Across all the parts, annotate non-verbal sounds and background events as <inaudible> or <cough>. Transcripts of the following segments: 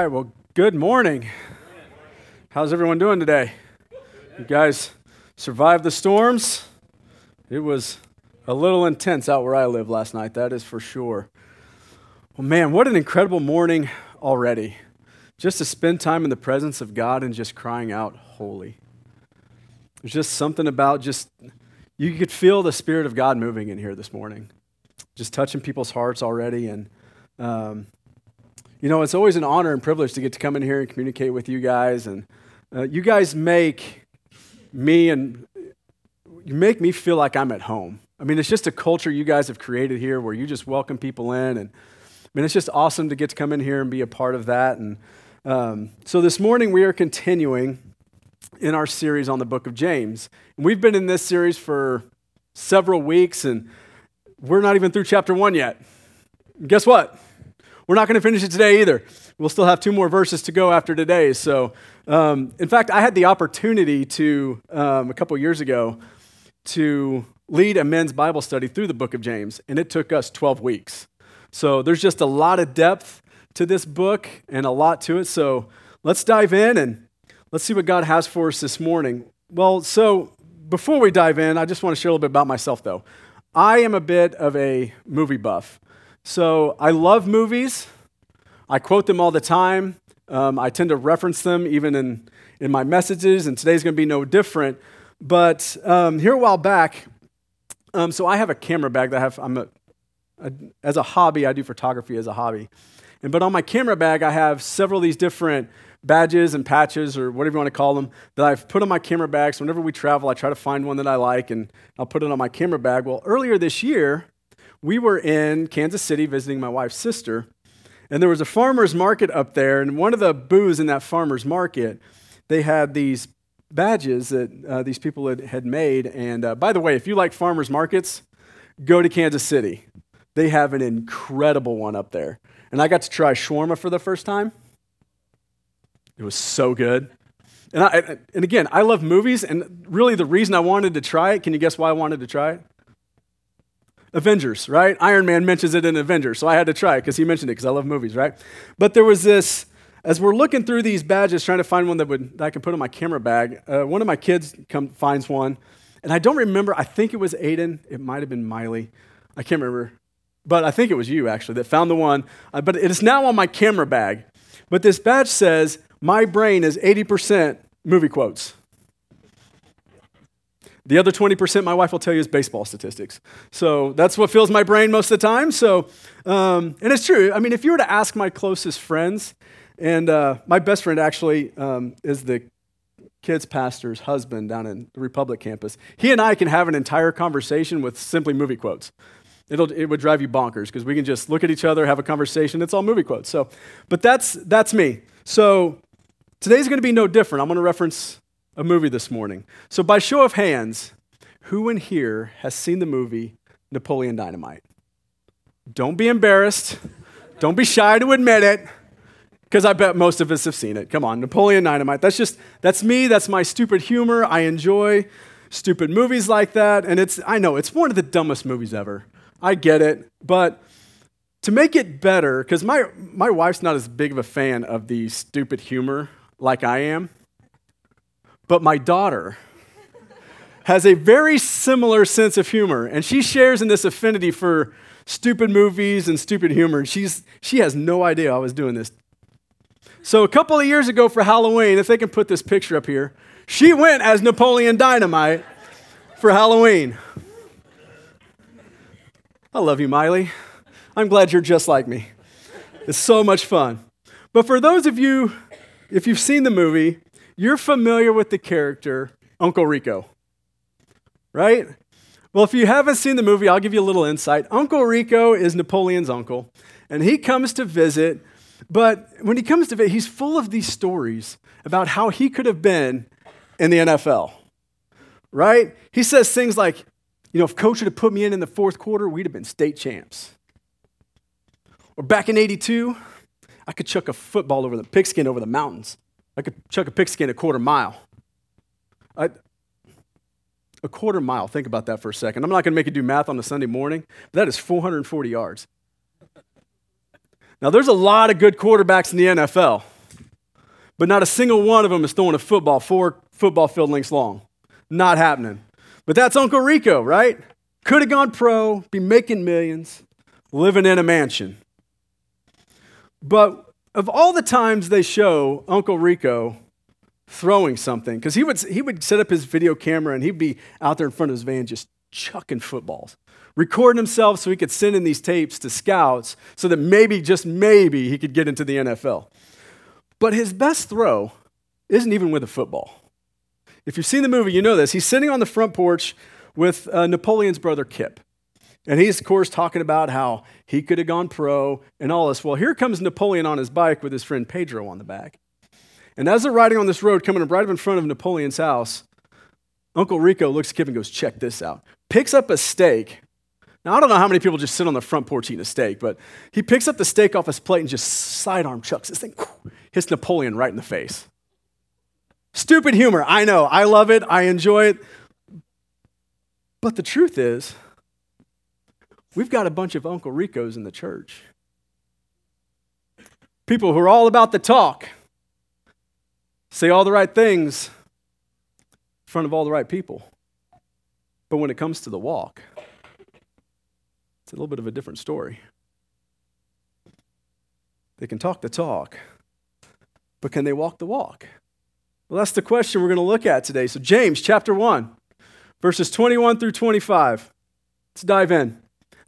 right, well, good morning. How's everyone doing today? You guys survived the storms? It was a little intense out where I live last night, that is for sure. Well, man, what an incredible morning already. Just to spend time in the presence of God and just crying out, Holy. There's just something about just, you could feel the Spirit of God moving in here this morning, just touching people's hearts already. And, um, you know, it's always an honor and privilege to get to come in here and communicate with you guys. And uh, you guys make me and you make me feel like I'm at home. I mean, it's just a culture you guys have created here where you just welcome people in. And I mean, it's just awesome to get to come in here and be a part of that. And um, so this morning we are continuing in our series on the book of James. And we've been in this series for several weeks, and we're not even through chapter one yet. guess what? We're not going to finish it today either. We'll still have two more verses to go after today. So, um, in fact, I had the opportunity to, um, a couple years ago, to lead a men's Bible study through the book of James, and it took us 12 weeks. So, there's just a lot of depth to this book and a lot to it. So, let's dive in and let's see what God has for us this morning. Well, so before we dive in, I just want to share a little bit about myself, though. I am a bit of a movie buff. So I love movies. I quote them all the time. Um, I tend to reference them even in, in my messages, and today's going to be no different. But um, here a while back, um, so I have a camera bag that I have. I'm a, a, as a hobby, I do photography as a hobby, and but on my camera bag, I have several of these different badges and patches or whatever you want to call them that I've put on my camera bag. So whenever we travel, I try to find one that I like and I'll put it on my camera bag. Well, earlier this year, we were in Kansas City visiting my wife's sister, and there was a farmer's market up there, and one of the booths in that farmer's market, they had these badges that uh, these people had, had made. And uh, by the way, if you like farmers markets, go to Kansas City. They have an incredible one up there. And I got to try shawarma for the first time. It was so good. And, I, and again, I love movies, and really the reason I wanted to try it, can you guess why I wanted to try it? Avengers, right? Iron Man mentions it in Avengers, so I had to try it because he mentioned it because I love movies, right? But there was this, as we're looking through these badges, trying to find one that, would, that I can put in my camera bag, uh, one of my kids come, finds one, and I don't remember, I think it was Aiden, it might have been Miley, I can't remember, but I think it was you actually that found the one, uh, but it is now on my camera bag. But this badge says, my brain is 80% movie quotes. The other 20%, my wife will tell you, is baseball statistics. So that's what fills my brain most of the time. So, um, and it's true. I mean, if you were to ask my closest friends, and uh, my best friend actually um, is the kids pastor's husband down in the Republic campus. He and I can have an entire conversation with simply movie quotes. It'll, it would drive you bonkers because we can just look at each other, have a conversation. It's all movie quotes. So, but that's that's me. So today's going to be no different. I'm going to reference a movie this morning. So, by show of hands, who in here has seen the movie Napoleon Dynamite? Don't be embarrassed. Don't be shy to admit it, because I bet most of us have seen it. Come on, Napoleon Dynamite. That's just, that's me. That's my stupid humor. I enjoy stupid movies like that. And it's, I know, it's one of the dumbest movies ever. I get it. But to make it better, because my, my wife's not as big of a fan of the stupid humor like I am. But my daughter has a very similar sense of humor, and she shares in this affinity for stupid movies and stupid humor. And she's, she has no idea I was doing this. So, a couple of years ago for Halloween, if they can put this picture up here, she went as Napoleon Dynamite for Halloween. I love you, Miley. I'm glad you're just like me. It's so much fun. But for those of you, if you've seen the movie, you're familiar with the character Uncle Rico, right? Well, if you haven't seen the movie, I'll give you a little insight. Uncle Rico is Napoleon's uncle, and he comes to visit. But when he comes to visit, he's full of these stories about how he could have been in the NFL, right? He says things like, you know, if coach have put me in in the fourth quarter, we'd have been state champs. Or back in 82, I could chuck a football over the pigskin over the mountains. I could chuck a pigskin a quarter mile. I, a quarter mile, think about that for a second. I'm not going to make you do math on a Sunday morning, but that is 440 yards. Now, there's a lot of good quarterbacks in the NFL, but not a single one of them is throwing a football four football field lengths long. Not happening. But that's Uncle Rico, right? Could have gone pro, be making millions, living in a mansion. But of all the times they show Uncle Rico throwing something, because he would, he would set up his video camera and he'd be out there in front of his van just chucking footballs, recording himself so he could send in these tapes to scouts so that maybe, just maybe, he could get into the NFL. But his best throw isn't even with a football. If you've seen the movie, you know this. He's sitting on the front porch with uh, Napoleon's brother Kip. And he's, of course, talking about how he could have gone pro and all this. Well, here comes Napoleon on his bike with his friend Pedro on the back. And as they're riding on this road, coming up right up in front of Napoleon's house, Uncle Rico looks at Kip and goes, Check this out. Picks up a steak. Now, I don't know how many people just sit on the front porch eating a steak, but he picks up the steak off his plate and just sidearm chucks this thing, hits Napoleon right in the face. Stupid humor. I know. I love it. I enjoy it. But the truth is, we've got a bunch of Uncle Ricos in the church. People who are all about the talk, say all the right things in front of all the right people. But when it comes to the walk, it's a little bit of a different story. They can talk the talk, but can they walk the walk? Well, that's the question we're going to look at today. So, James chapter 1, verses 21 through 25. Let's dive in.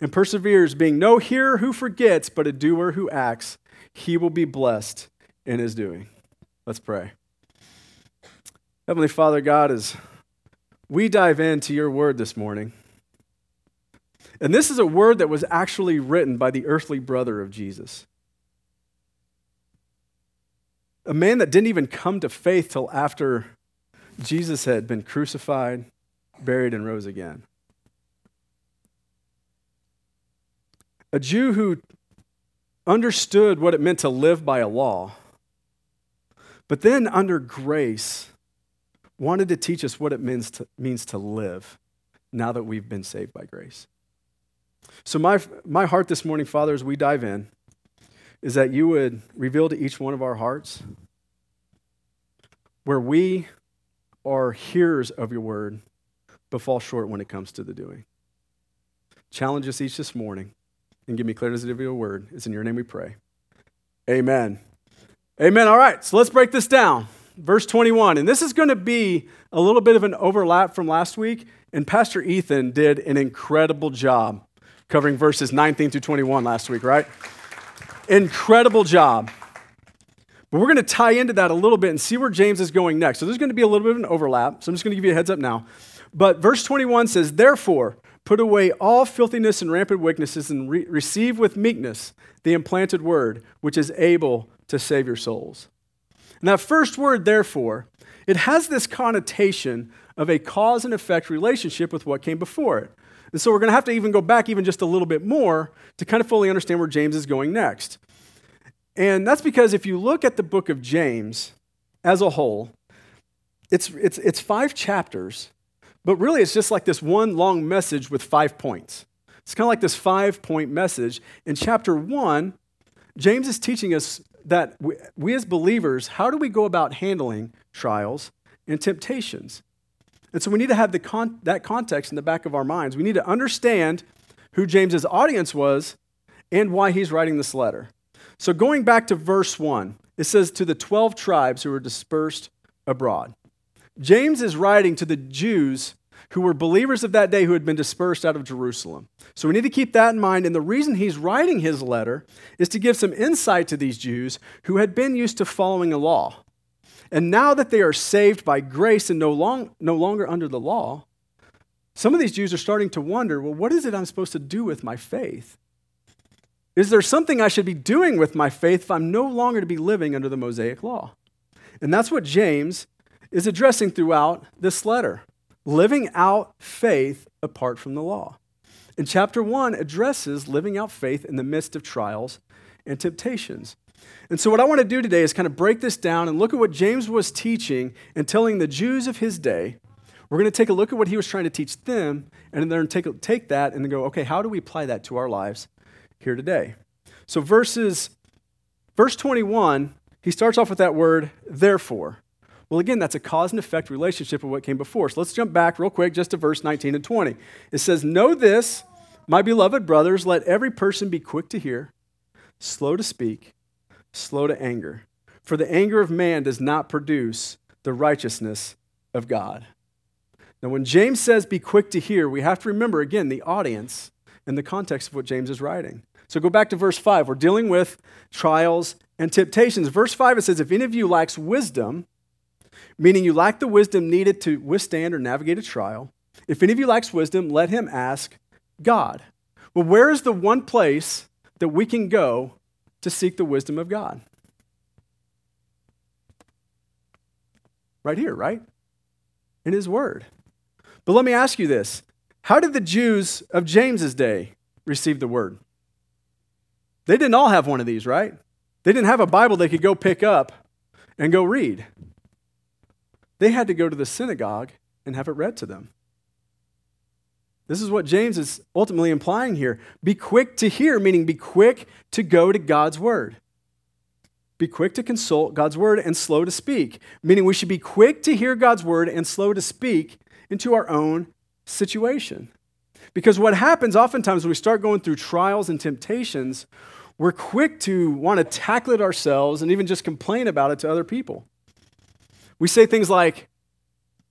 and perseveres, being no hearer who forgets, but a doer who acts, he will be blessed in his doing. Let's pray. Heavenly Father God, as we dive into your word this morning, and this is a word that was actually written by the earthly brother of Jesus. A man that didn't even come to faith till after Jesus had been crucified, buried, and rose again. A Jew who understood what it meant to live by a law, but then under grace wanted to teach us what it means to, means to live now that we've been saved by grace. So, my, my heart this morning, Father, as we dive in, is that you would reveal to each one of our hearts where we are hearers of your word, but fall short when it comes to the doing. Challenge us each this morning and give me clarity of your word. It's in your name we pray. Amen. Amen. All right, so let's break this down. Verse 21. And this is going to be a little bit of an overlap from last week. And Pastor Ethan did an incredible job covering verses 19 through 21 last week, right? Incredible job. But we're going to tie into that a little bit and see where James is going next. So there's going to be a little bit of an overlap. So I'm just going to give you a heads up now. But verse 21 says, Therefore, put away all filthiness and rampant weaknesses and re- receive with meekness the implanted word, which is able to save your souls. And that first word, therefore, it has this connotation of a cause and effect relationship with what came before it. And so we're going to have to even go back even just a little bit more to kind of fully understand where James is going next. And that's because if you look at the book of James as a whole, it's, it's, it's five chapters, but really it's just like this one long message with five points. It's kind of like this five point message. In chapter one, James is teaching us that we, we, as believers, how do we go about handling trials and temptations? And so we need to have the con- that context in the back of our minds. We need to understand who James's audience was and why he's writing this letter. So, going back to verse 1, it says, To the 12 tribes who were dispersed abroad. James is writing to the Jews who were believers of that day who had been dispersed out of Jerusalem. So we need to keep that in mind. And the reason he's writing his letter is to give some insight to these Jews who had been used to following a law. And now that they are saved by grace and no, long, no longer under the law, some of these Jews are starting to wonder well, what is it I'm supposed to do with my faith? Is there something I should be doing with my faith if I'm no longer to be living under the Mosaic law? And that's what James is addressing throughout this letter living out faith apart from the law. And chapter one addresses living out faith in the midst of trials and temptations. And so, what I want to do today is kind of break this down and look at what James was teaching and telling the Jews of his day. We're going to take a look at what he was trying to teach them, and then take, take that and then go, okay, how do we apply that to our lives here today? So, verses, verse 21, he starts off with that word, therefore. Well, again, that's a cause and effect relationship of what came before. So let's jump back real quick just to verse 19 and 20. It says, Know this, my beloved brothers, let every person be quick to hear, slow to speak, slow to anger. For the anger of man does not produce the righteousness of God. Now, when James says be quick to hear, we have to remember again the audience and the context of what James is writing. So go back to verse 5. We're dealing with trials and temptations. Verse 5 it says, If any of you lacks wisdom, meaning you lack the wisdom needed to withstand or navigate a trial, if any of you lacks wisdom, let him ask God. Well, where is the one place that we can go to seek the wisdom of God? Right here, right? In His Word. But let me ask you this How did the Jews of James's day receive the Word? They didn't all have one of these, right? They didn't have a Bible they could go pick up and go read. They had to go to the synagogue and have it read to them. This is what James is ultimately implying here. Be quick to hear, meaning be quick to go to God's word. Be quick to consult God's word and slow to speak, meaning we should be quick to hear God's word and slow to speak into our own situation. Because what happens oftentimes when we start going through trials and temptations, we're quick to want to tackle it ourselves and even just complain about it to other people. We say things like,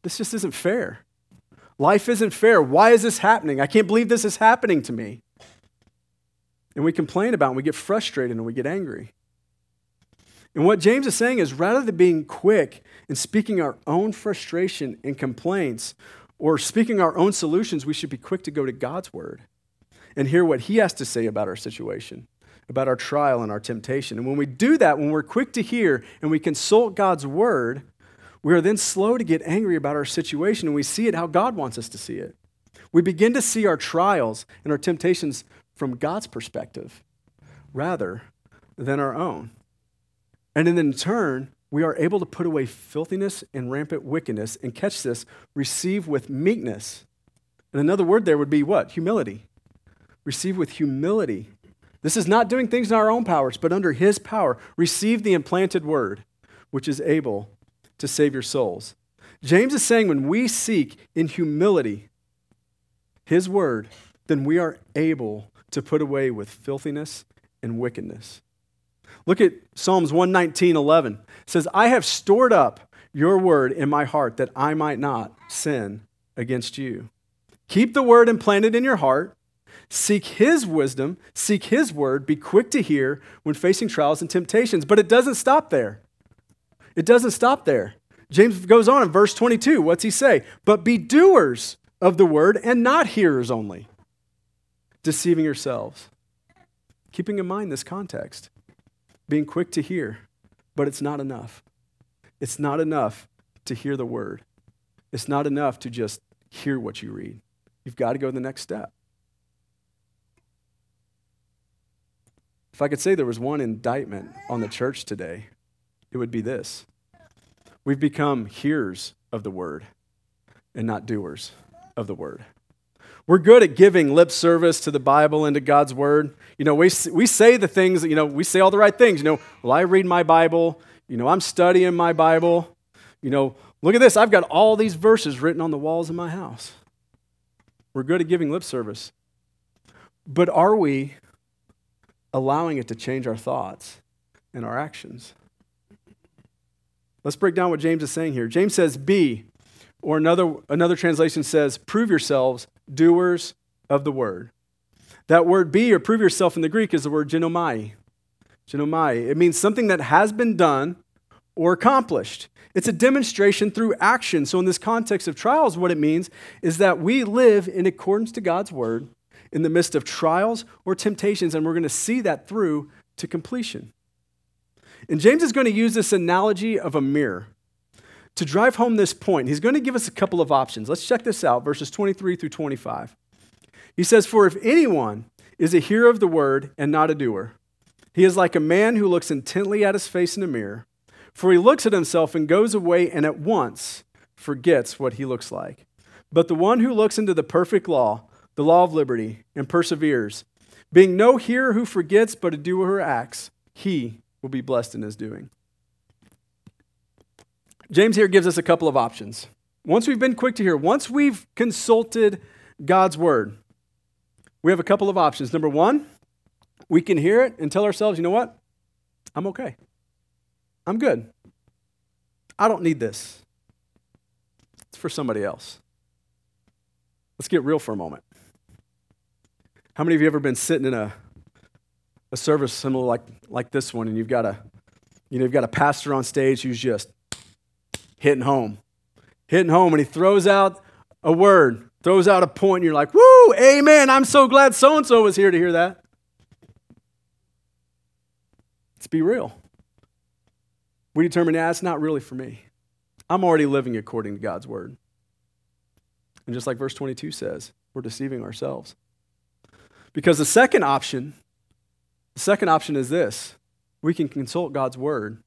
This just isn't fair. Life isn't fair. Why is this happening? I can't believe this is happening to me. And we complain about it, and we get frustrated and we get angry. And what James is saying is rather than being quick and speaking our own frustration and complaints or speaking our own solutions, we should be quick to go to God's word and hear what he has to say about our situation, about our trial and our temptation. And when we do that, when we're quick to hear and we consult God's word, we are then slow to get angry about our situation and we see it how God wants us to see it. We begin to see our trials and our temptations from God's perspective rather than our own. And then in turn, we are able to put away filthiness and rampant wickedness and catch this, receive with meekness. And another word there would be what? Humility. Receive with humility. This is not doing things in our own powers, but under His power. Receive the implanted word, which is able to save your souls. James is saying when we seek in humility his word, then we are able to put away with filthiness and wickedness. Look at Psalms 119, 11. It says, I have stored up your word in my heart that I might not sin against you. Keep the word implanted in your heart. Seek his wisdom, seek his word, be quick to hear when facing trials and temptations. But it doesn't stop there. It doesn't stop there. James goes on in verse 22. What's he say? But be doers of the word and not hearers only, deceiving yourselves. Keeping in mind this context, being quick to hear, but it's not enough. It's not enough to hear the word. It's not enough to just hear what you read. You've got to go the next step. If I could say there was one indictment on the church today, it would be this We've become hearers of the word and not doers of the word. We're good at giving lip service to the Bible and to God's word. You know, we, we say the things, you know, we say all the right things. You know, well, I read my Bible. You know, I'm studying my Bible. You know, look at this. I've got all these verses written on the walls of my house. We're good at giving lip service. But are we allowing it to change our thoughts and our actions? Let's break down what James is saying here. James says, Be, or another, another translation says, Prove yourselves doers of the word. That word be or prove yourself in the Greek is the word genomai. Genomai. It means something that has been done or accomplished. It's a demonstration through action. So, in this context of trials, what it means is that we live in accordance to God's word in the midst of trials or temptations, and we're going to see that through to completion. And James is going to use this analogy of a mirror to drive home this point. He's going to give us a couple of options. Let's check this out verses 23 through 25. He says, For if anyone is a hearer of the word and not a doer, he is like a man who looks intently at his face in a mirror, for he looks at himself and goes away and at once forgets what he looks like. But the one who looks into the perfect law, the law of liberty, and perseveres, being no hearer who forgets, but a doer who acts, he will be blessed in his doing. James here gives us a couple of options. Once we've been quick to hear, once we've consulted God's word, we have a couple of options. Number one, we can hear it and tell ourselves, you know what? I'm okay. I'm good. I don't need this. It's for somebody else. Let's get real for a moment. How many of you ever been sitting in a, a service similar like, like this one and you've got a you know you've got a pastor on stage who's just hitting home. Hitting home and he throws out a word, throws out a point, and you're like, woo, amen. I'm so glad so and so was here to hear that. Let's be real. We determine, yeah, it's not really for me. I'm already living according to God's word. And just like verse 22 says, we're deceiving ourselves. Because the second option, the second option is this we can consult God's word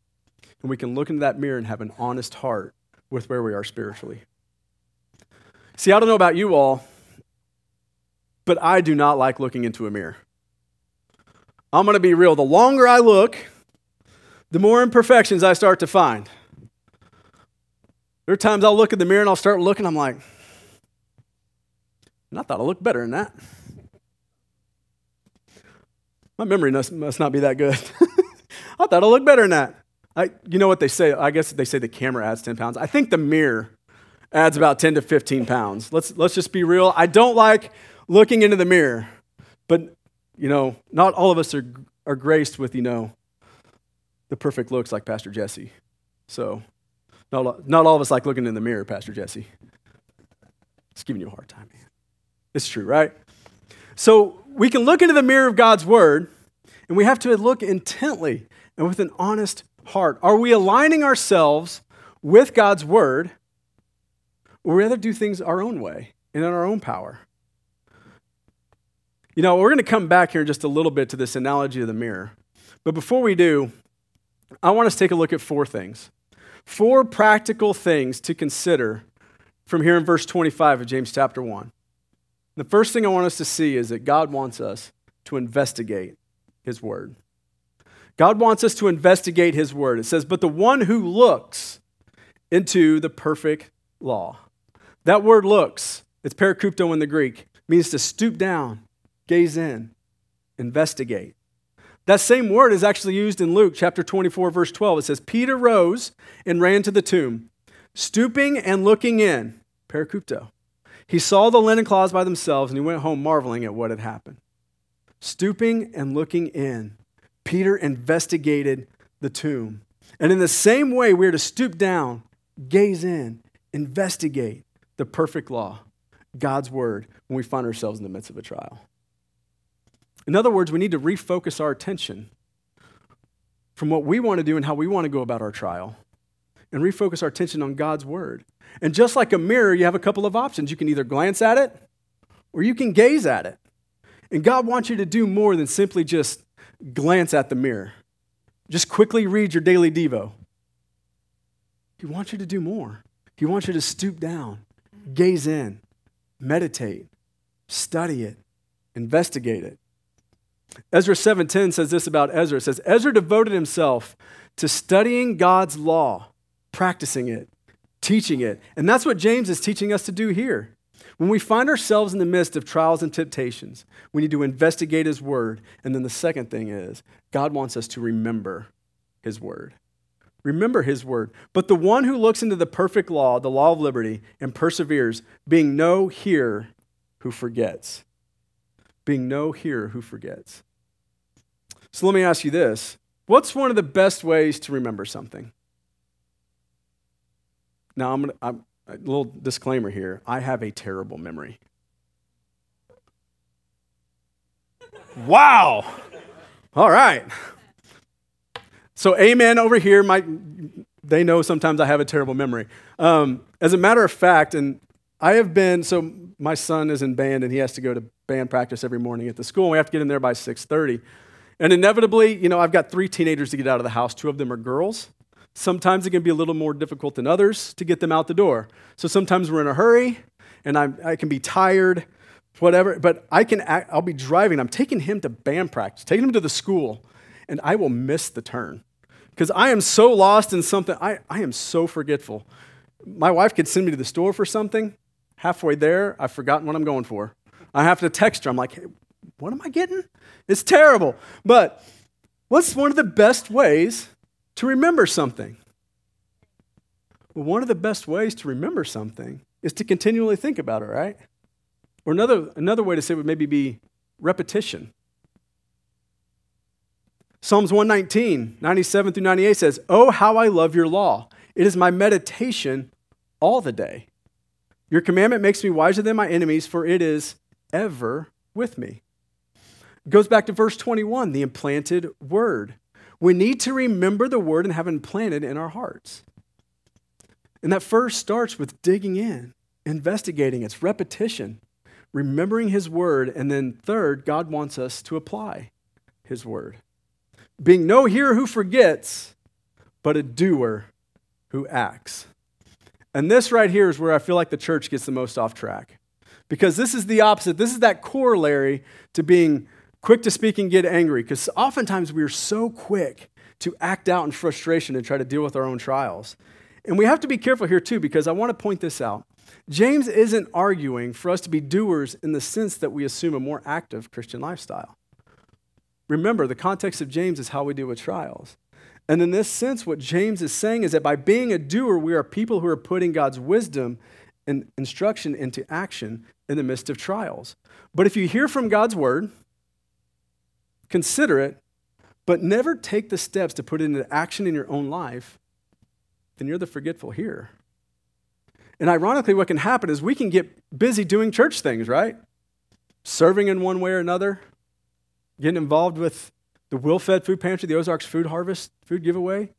and we can look into that mirror and have an honest heart with where we are spiritually. See, I don't know about you all, but I do not like looking into a mirror. I'm going to be real. The longer I look, the more imperfections I start to find. There are times I'll look in the mirror and I'll start looking, I'm like, I thought I looked better than that. My memory must, must not be that good. <laughs> I thought I looked better than that. I, you know what they say? I guess they say the camera adds 10 pounds. I think the mirror adds about 10 to 15 pounds. Let's, let's just be real. I don't like looking into the mirror, but, you know, not all of us are, are graced with, you know, the perfect looks like Pastor Jesse. So, not, not all of us like looking in the mirror, Pastor Jesse. It's giving you a hard time, man. It's true, right? So we can look into the mirror of God's word, and we have to look intently and with an honest heart. Are we aligning ourselves with God's word, or we rather do things our own way and in our own power? You know, we're going to come back here in just a little bit to this analogy of the mirror. But before we do, I want us to take a look at four things. Four practical things to consider from here in verse 25 of James chapter 1. The first thing I want us to see is that God wants us to investigate His Word. God wants us to investigate His Word. It says, But the one who looks into the perfect law. That word looks, it's parakupto in the Greek, means to stoop down, gaze in, investigate. That same word is actually used in Luke chapter 24, verse 12. It says, Peter rose and ran to the tomb, stooping and looking in, parakupto. He saw the linen cloths by themselves, and he went home marveling at what had happened. Stooping and looking in, Peter investigated the tomb. And in the same way, we are to stoop down, gaze in, investigate the perfect law, God's word, when we find ourselves in the midst of a trial. In other words, we need to refocus our attention from what we want to do and how we want to go about our trial and refocus our attention on God's word. And just like a mirror, you have a couple of options. You can either glance at it or you can gaze at it. And God wants you to do more than simply just glance at the mirror. Just quickly read your daily Devo. He wants you to do more. He wants you to stoop down, gaze in, meditate, study it, investigate it. Ezra 7:10 says this about Ezra. It says Ezra devoted himself to studying God's law, practicing it, teaching it. And that's what James is teaching us to do here. When we find ourselves in the midst of trials and temptations, we need to investigate his word. And then the second thing is, God wants us to remember his word. Remember his word. But the one who looks into the perfect law, the law of liberty, and perseveres, being no hearer who forgets. Being no hearer who forgets. So let me ask you this What's one of the best ways to remember something? Now, I'm, gonna, I'm a little disclaimer here I have a terrible memory. Wow. All right. So, amen over here. My, they know sometimes I have a terrible memory. Um, as a matter of fact, and I have been, so my son is in band and he has to go to band practice every morning at the school. And we have to get in there by 6.30. And inevitably, you know, I've got three teenagers to get out of the house. Two of them are girls. Sometimes it can be a little more difficult than others to get them out the door. So sometimes we're in a hurry and I'm, I can be tired, whatever, but I can, I'll be driving. I'm taking him to band practice, taking him to the school, and I will miss the turn because I am so lost in something. I, I am so forgetful. My wife could send me to the store for something. Halfway there, I've forgotten what I'm going for. I have to text her. I'm like, hey, what am I getting? It's terrible. But what's one of the best ways to remember something? Well, one of the best ways to remember something is to continually think about it, right? Or another, another way to say it would maybe be repetition. Psalms 119, 97 through 98 says, Oh, how I love your law. It is my meditation all the day. Your commandment makes me wiser than my enemies, for it is ever with me. It goes back to verse 21, the implanted word. We need to remember the word and have it implanted in our hearts. And that first starts with digging in, investigating, it's repetition, remembering his word, and then third, God wants us to apply his word being no hearer who forgets, but a doer who acts. And this right here is where I feel like the church gets the most off track. Because this is the opposite. This is that corollary to being quick to speak and get angry. Because oftentimes we are so quick to act out in frustration and try to deal with our own trials. And we have to be careful here too, because I want to point this out. James isn't arguing for us to be doers in the sense that we assume a more active Christian lifestyle. Remember, the context of James is how we deal with trials. And in this sense, what James is saying is that by being a doer, we are people who are putting God's wisdom and instruction into action in the midst of trials. But if you hear from God's word, consider it, but never take the steps to put it into action in your own life, then you're the forgetful hearer. And ironically, what can happen is we can get busy doing church things, right? Serving in one way or another, getting involved with the Will Fed Food Pantry, the Ozarks Food Harvest food giveaway.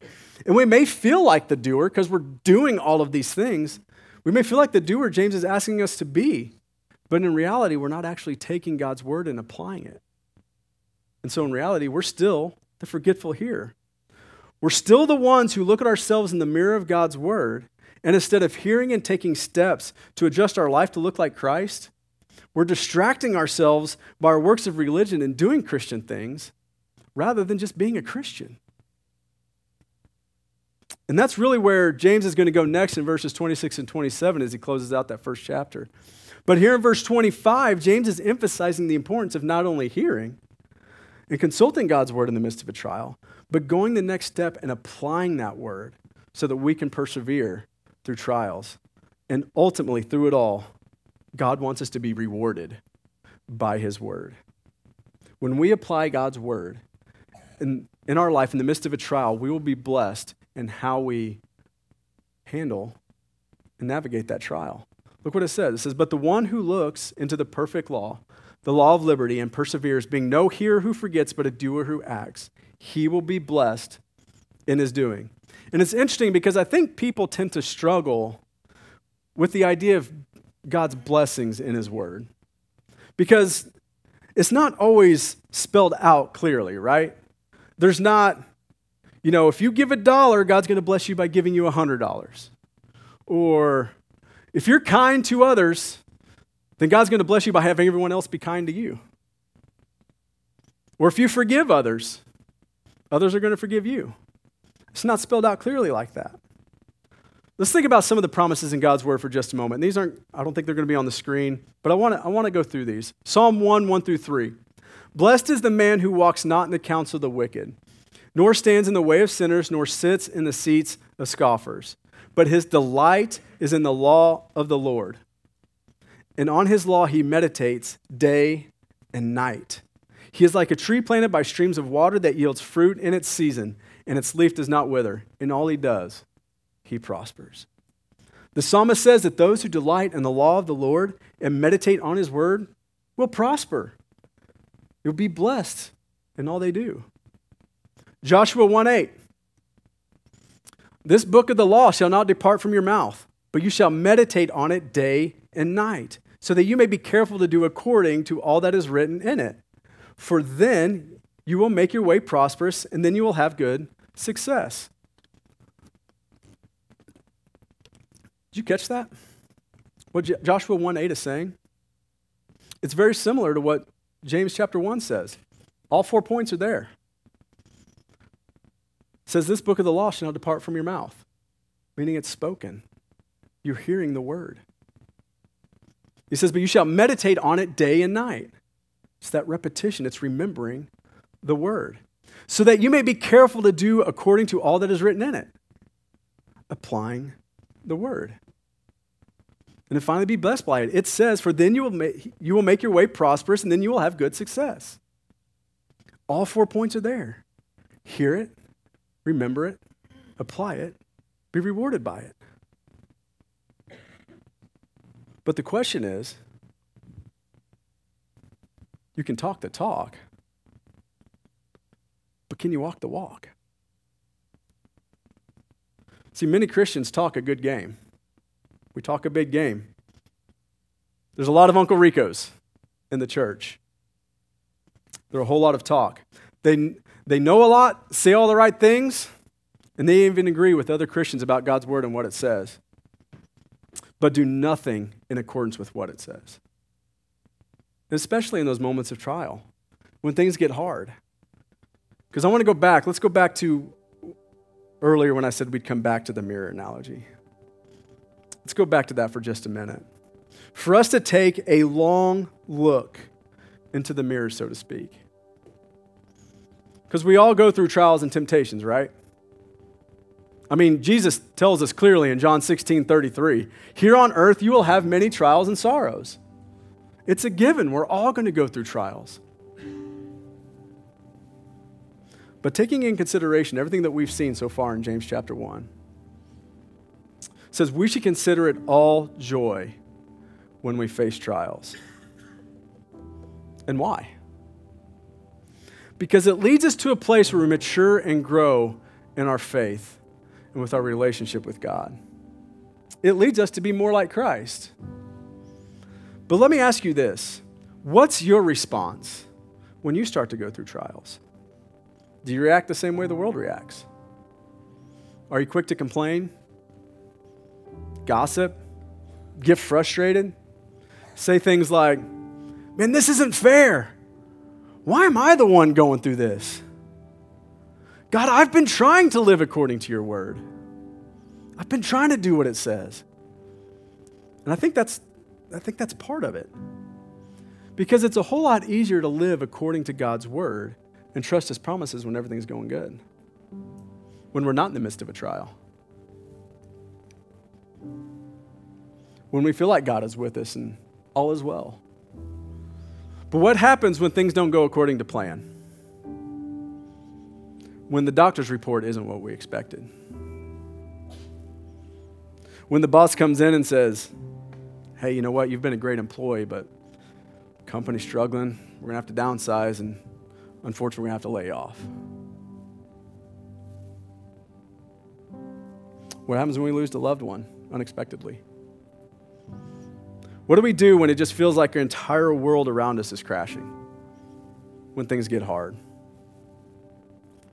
And we may feel like the doer because we're doing all of these things. We may feel like the doer James is asking us to be, but in reality, we're not actually taking God's word and applying it. And so in reality, we're still the forgetful here. We're still the ones who look at ourselves in the mirror of God's word, and instead of hearing and taking steps to adjust our life to look like Christ, we're distracting ourselves by our works of religion and doing Christian things rather than just being a Christian. And that's really where James is going to go next in verses 26 and 27 as he closes out that first chapter. But here in verse 25, James is emphasizing the importance of not only hearing and consulting God's word in the midst of a trial, but going the next step and applying that word so that we can persevere through trials. And ultimately, through it all, God wants us to be rewarded by His Word. When we apply God's Word in, in our life, in the midst of a trial, we will be blessed in how we handle and navigate that trial. Look what it says. It says, But the one who looks into the perfect law, the law of liberty, and perseveres, being no hearer who forgets, but a doer who acts, he will be blessed in his doing. And it's interesting because I think people tend to struggle with the idea of God's blessings in His Word. Because it's not always spelled out clearly, right? There's not, you know, if you give a dollar, God's going to bless you by giving you a $100. Or if you're kind to others, then God's going to bless you by having everyone else be kind to you. Or if you forgive others, others are going to forgive you. It's not spelled out clearly like that. Let's think about some of the promises in God's word for just a moment. these aren't, I don't think they're going to be on the screen, but I want to I want to go through these. Psalm 1, 1 through 3. Blessed is the man who walks not in the counsel of the wicked, nor stands in the way of sinners, nor sits in the seats of scoffers. But his delight is in the law of the Lord. And on his law he meditates day and night. He is like a tree planted by streams of water that yields fruit in its season, and its leaf does not wither. In all he does, he prospers. The psalmist says that those who delight in the law of the Lord and meditate on his word will prosper. You'll be blessed in all they do. Joshua 1 8. This book of the law shall not depart from your mouth, but you shall meditate on it day and night, so that you may be careful to do according to all that is written in it. For then you will make your way prosperous, and then you will have good success. Did you catch that? What Joshua 1 8 is saying? It's very similar to what James chapter 1 says. All four points are there. It says, This book of the law shall not depart from your mouth, meaning it's spoken. You're hearing the word. He says, But you shall meditate on it day and night. It's that repetition, it's remembering the word, so that you may be careful to do according to all that is written in it, applying the word. And to finally be blessed by it. It says, For then you will, make, you will make your way prosperous, and then you will have good success. All four points are there. Hear it, remember it, apply it, be rewarded by it. But the question is you can talk the talk, but can you walk the walk? See, many Christians talk a good game. We talk a big game. There's a lot of Uncle Ricos in the church. There are a whole lot of talk. They, they know a lot, say all the right things, and they even agree with other Christians about God's word and what it says but do nothing in accordance with what it says. Especially in those moments of trial, when things get hard. Because I want to go back. Let's go back to earlier when I said we'd come back to the mirror analogy. Let's go back to that for just a minute. For us to take a long look into the mirror, so to speak. Because we all go through trials and temptations, right? I mean, Jesus tells us clearly in John 16 33 here on earth you will have many trials and sorrows. It's a given. We're all going to go through trials. But taking in consideration everything that we've seen so far in James chapter 1, says we should consider it all joy when we face trials. And why? Because it leads us to a place where we mature and grow in our faith and with our relationship with God. It leads us to be more like Christ. But let me ask you this what's your response when you start to go through trials? Do you react the same way the world reacts? Are you quick to complain, gossip, get frustrated, say things like, Man, this isn't fair. Why am I the one going through this? God, I've been trying to live according to your word. I've been trying to do what it says. And I think that's, I think that's part of it. Because it's a whole lot easier to live according to God's word and trust his promises when everything's going good, when we're not in the midst of a trial. When we feel like God is with us and all is well. But what happens when things don't go according to plan? When the doctor's report isn't what we expected. When the boss comes in and says, hey, you know what, you've been a great employee, but company's struggling, we're going to have to downsize, and unfortunately, we're going to have to lay off. What happens when we lose a loved one unexpectedly? What do we do when it just feels like our entire world around us is crashing? When things get hard?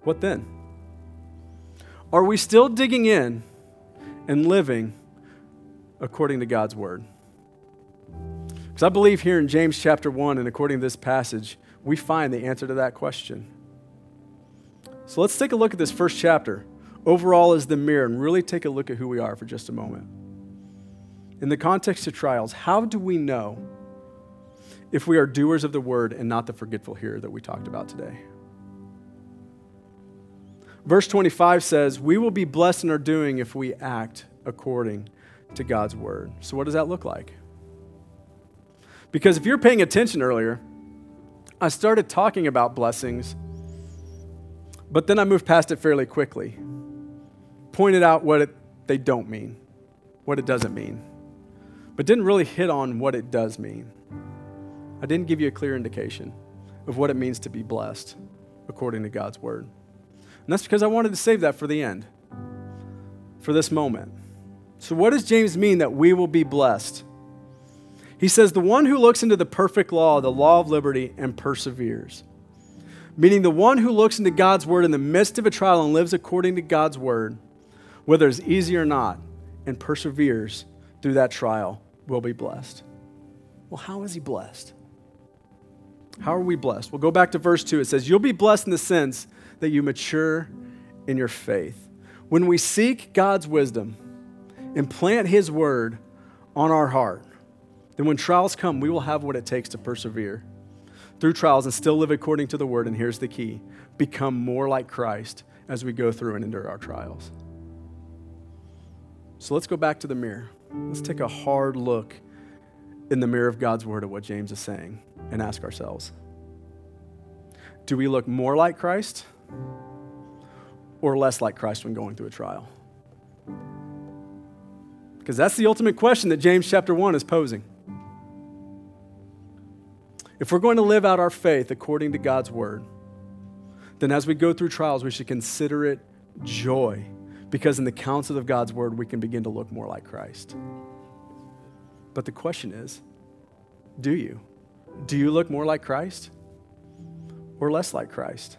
What then? Are we still digging in and living according to God's word? Because I believe here in James chapter 1 and according to this passage, we find the answer to that question. So let's take a look at this first chapter. Overall, as the mirror, and really take a look at who we are for just a moment. In the context of trials, how do we know if we are doers of the word and not the forgetful hearer that we talked about today? Verse 25 says, We will be blessed in our doing if we act according to God's word. So, what does that look like? Because if you're paying attention earlier, I started talking about blessings, but then I moved past it fairly quickly. Pointed out what it, they don't mean, what it doesn't mean, but didn't really hit on what it does mean. I didn't give you a clear indication. of what it means to be blessed according to God's word. And that's because I wanted to save that for the end, for this moment. So, what does James mean that we will be blessed? He says, The one who looks into the perfect law, the law of liberty, and perseveres. Meaning, the one who looks into God's word in the midst of a trial and lives according to God's word, whether it's easy or not, and perseveres through that trial, will be blessed. Well, how is he blessed? How are we blessed? We'll go back to verse 2. It says, You'll be blessed in the sense that you mature in your faith. When we seek God's wisdom and plant his word on our heart, then when trials come, we will have what it takes to persevere through trials and still live according to the word. And here's the key become more like Christ as we go through and endure our trials. So let's go back to the mirror. Let's take a hard look in the mirror of God's word at what James is saying and ask ourselves Do we look more like Christ or less like Christ when going through a trial? Because that's the ultimate question that James chapter 1 is posing. If we're going to live out our faith according to God's word, then as we go through trials, we should consider it joy because in the counsel of God's word, we can begin to look more like Christ. But the question is do you? Do you look more like Christ or less like Christ?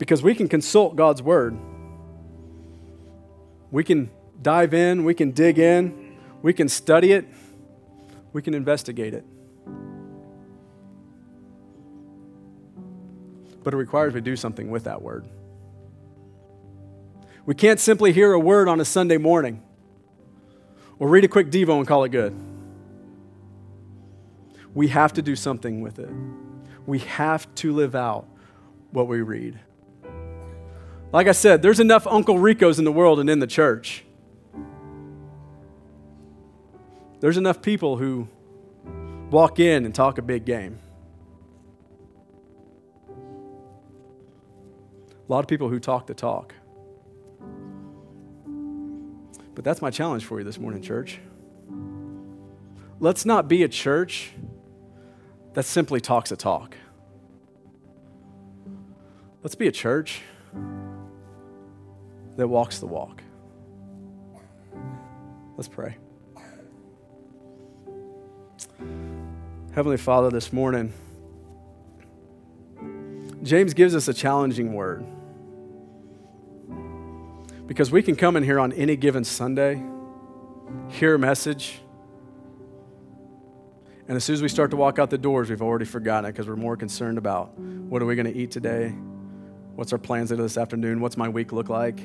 Because we can consult God's word. We can dive in, we can dig in, we can study it, we can investigate it. But it requires we do something with that word. We can't simply hear a word on a Sunday morning or read a quick Devo and call it good. We have to do something with it. We have to live out what we read. Like I said, there's enough Uncle Ricos in the world and in the church. There's enough people who walk in and talk a big game. A lot of people who talk the talk. But that's my challenge for you this morning, church. Let's not be a church that simply talks a talk. Let's be a church that walks the walk. Let's pray. Heavenly Father, this morning, James gives us a challenging word. Because we can come in here on any given Sunday, hear a message, and as soon as we start to walk out the doors, we've already forgotten it because we're more concerned about what are we going to eat today? What's our plans into this afternoon? What's my week look like?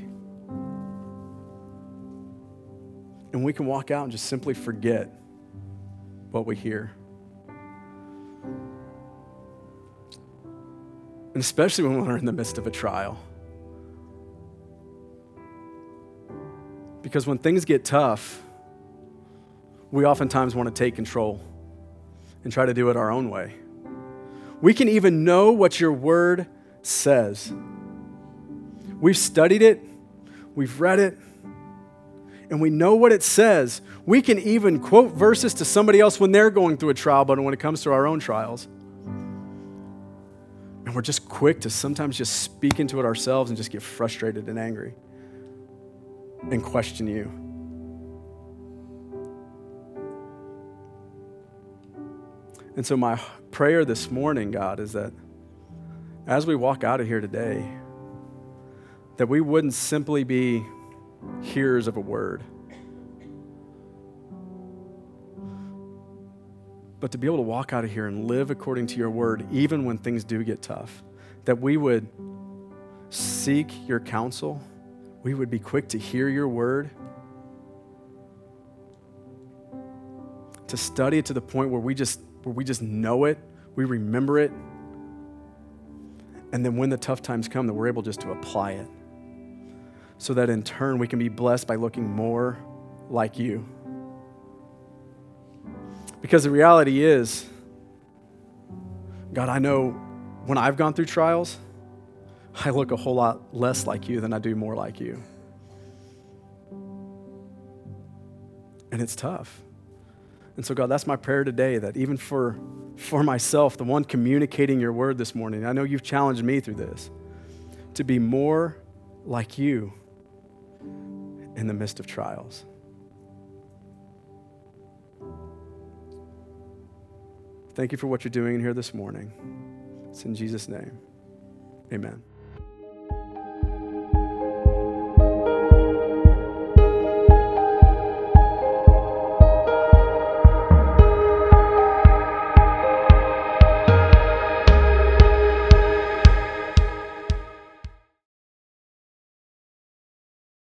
And we can walk out and just simply forget what we hear. And especially when we're in the midst of a trial. Because when things get tough, we oftentimes want to take control and try to do it our own way. We can even know what your word says. We've studied it, we've read it, and we know what it says. We can even quote verses to somebody else when they're going through a trial, but when it comes to our own trials. And we're just quick to sometimes just speak into it ourselves and just get frustrated and angry and question you. And so, my prayer this morning, God, is that as we walk out of here today, that we wouldn't simply be hearers of a word, but to be able to walk out of here and live according to your word, even when things do get tough, that we would seek your counsel, we would be quick to hear your word. To study it to the point where we just where we just know it, we remember it, and then when the tough times come, that we're able just to apply it. So that in turn we can be blessed by looking more like you. Because the reality is, God, I know when I've gone through trials, I look a whole lot less like you than I do more like you. And it's tough. And so, God, that's my prayer today that even for for myself, the one communicating your word this morning. I know you've challenged me through this to be more like you in the midst of trials. Thank you for what you're doing here this morning. It's in Jesus' name. Amen.